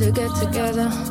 to get together.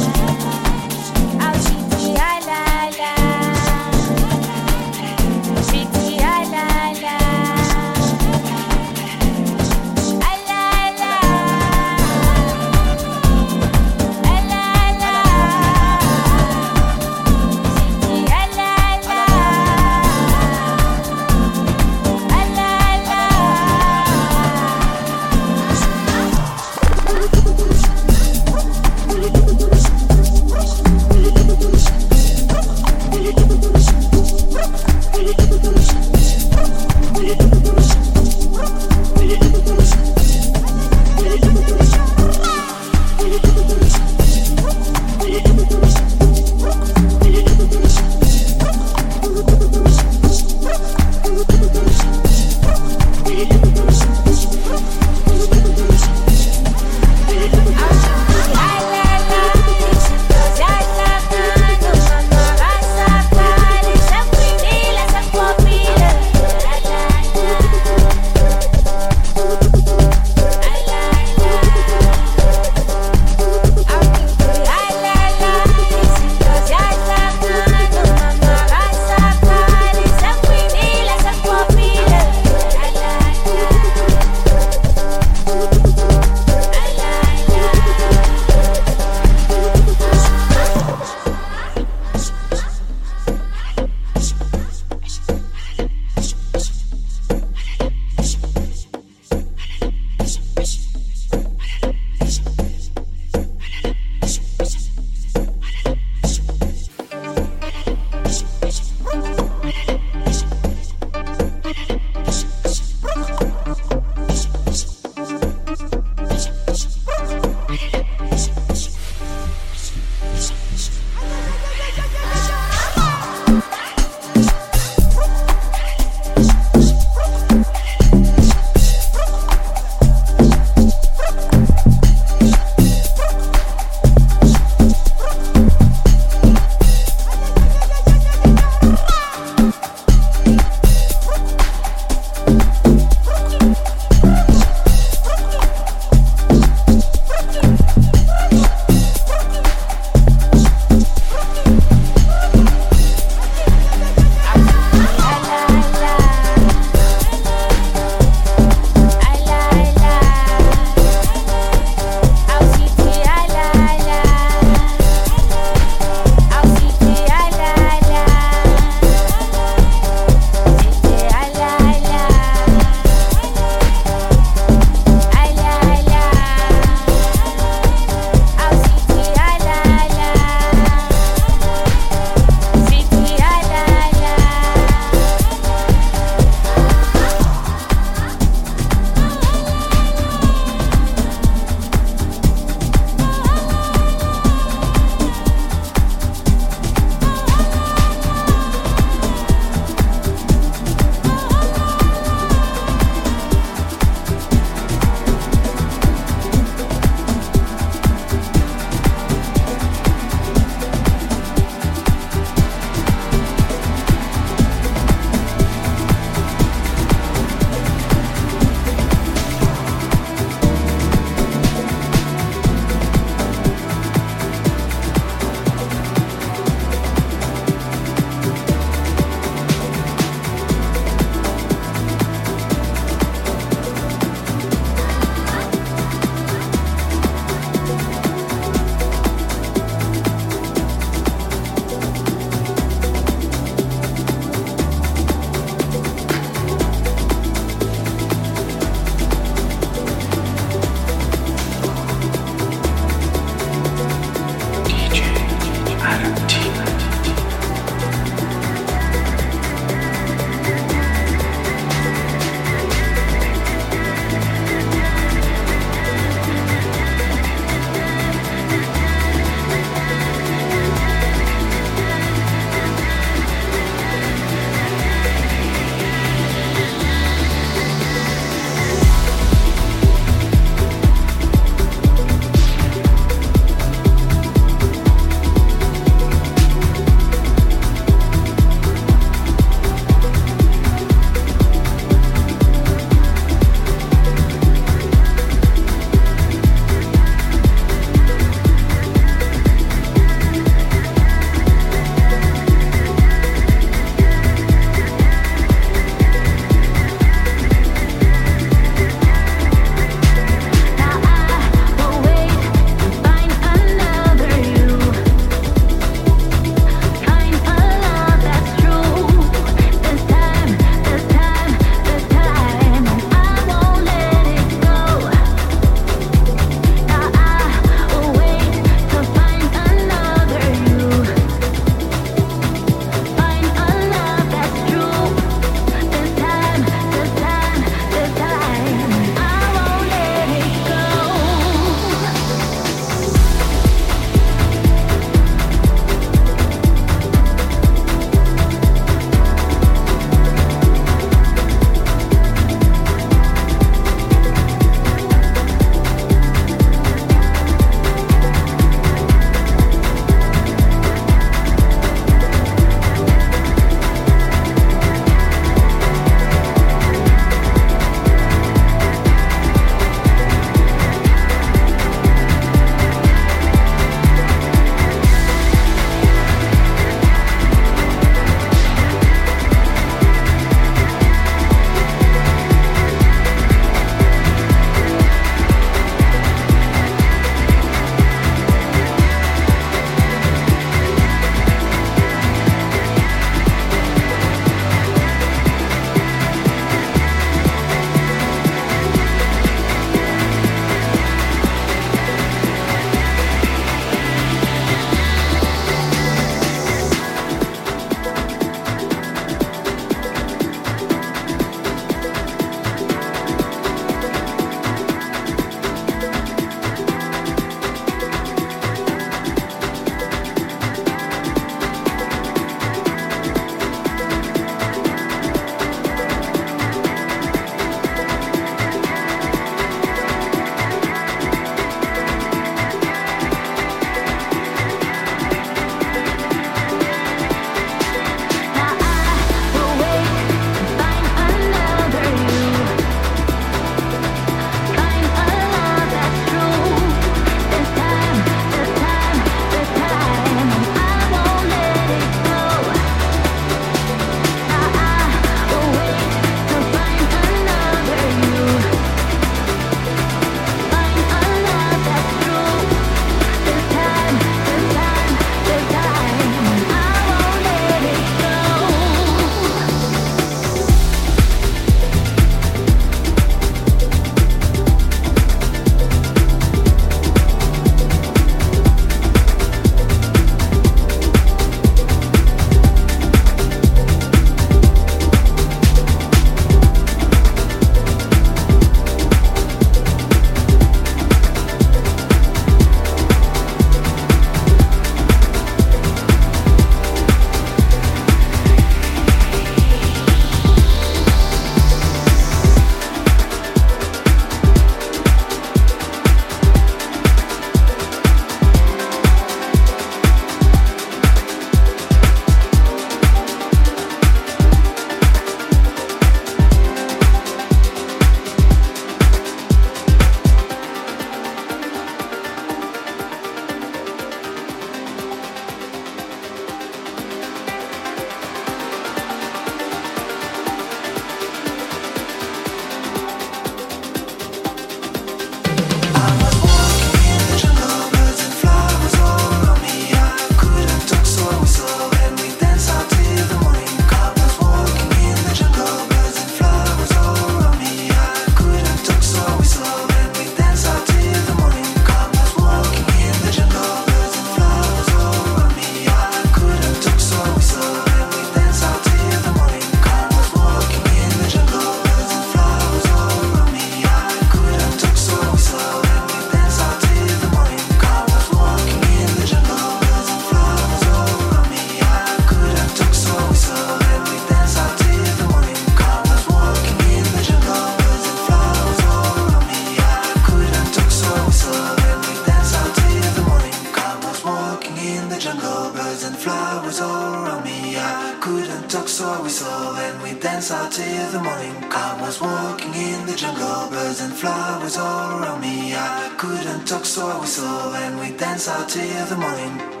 talk so we and we dance out till the morning.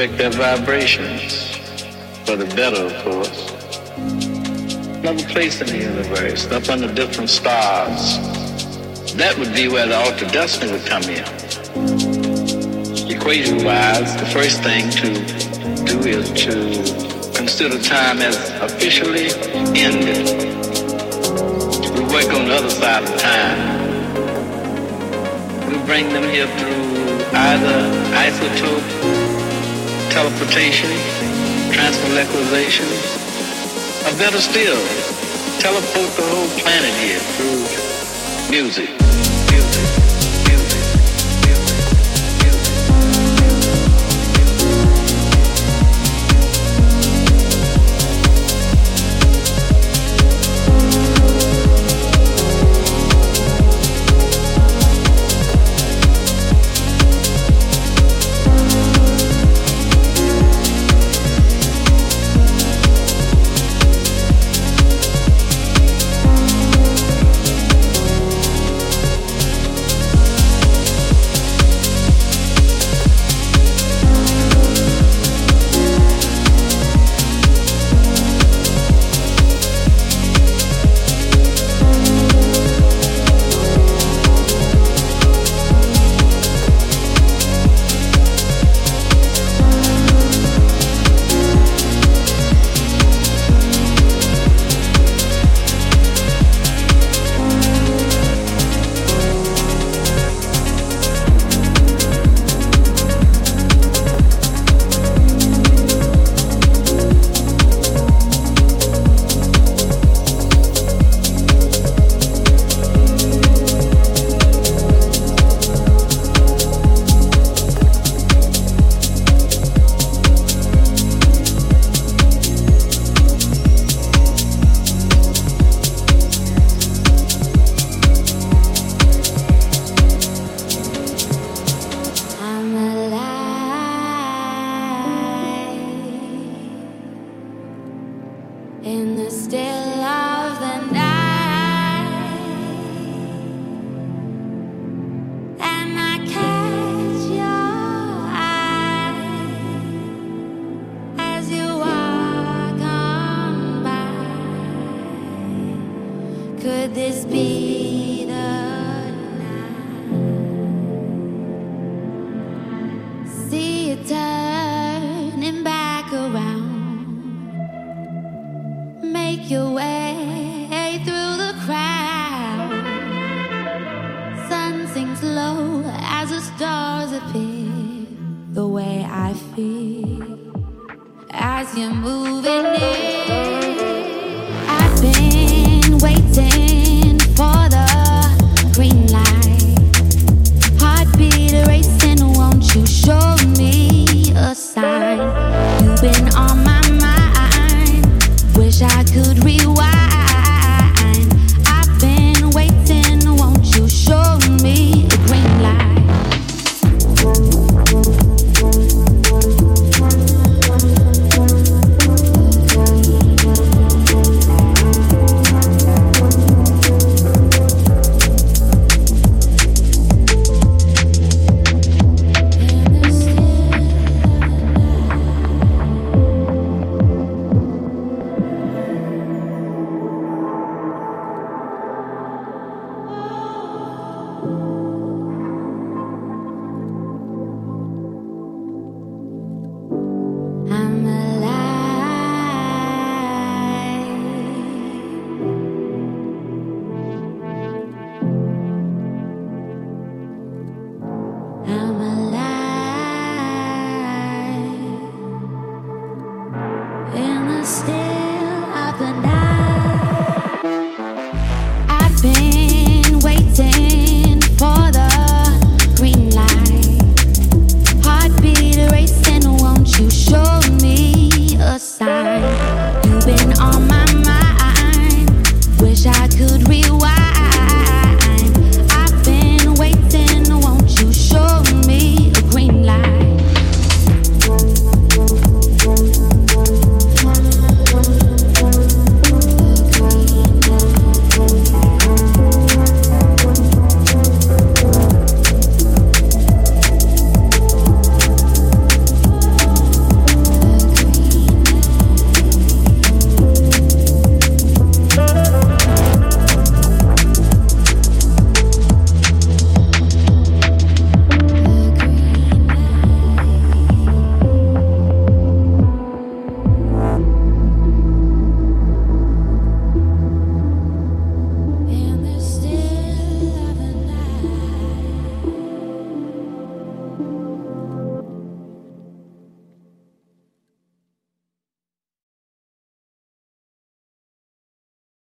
Affect their vibrations for the better, of course. Another place in the universe, up under different stars. That would be where the altered destiny would come in. Equation-wise, the first thing to do is to consider time as officially ended We work on the other side of time. We bring them here through either isotope, teleportation, transmolecularization, or better still, teleport the whole planet here through music.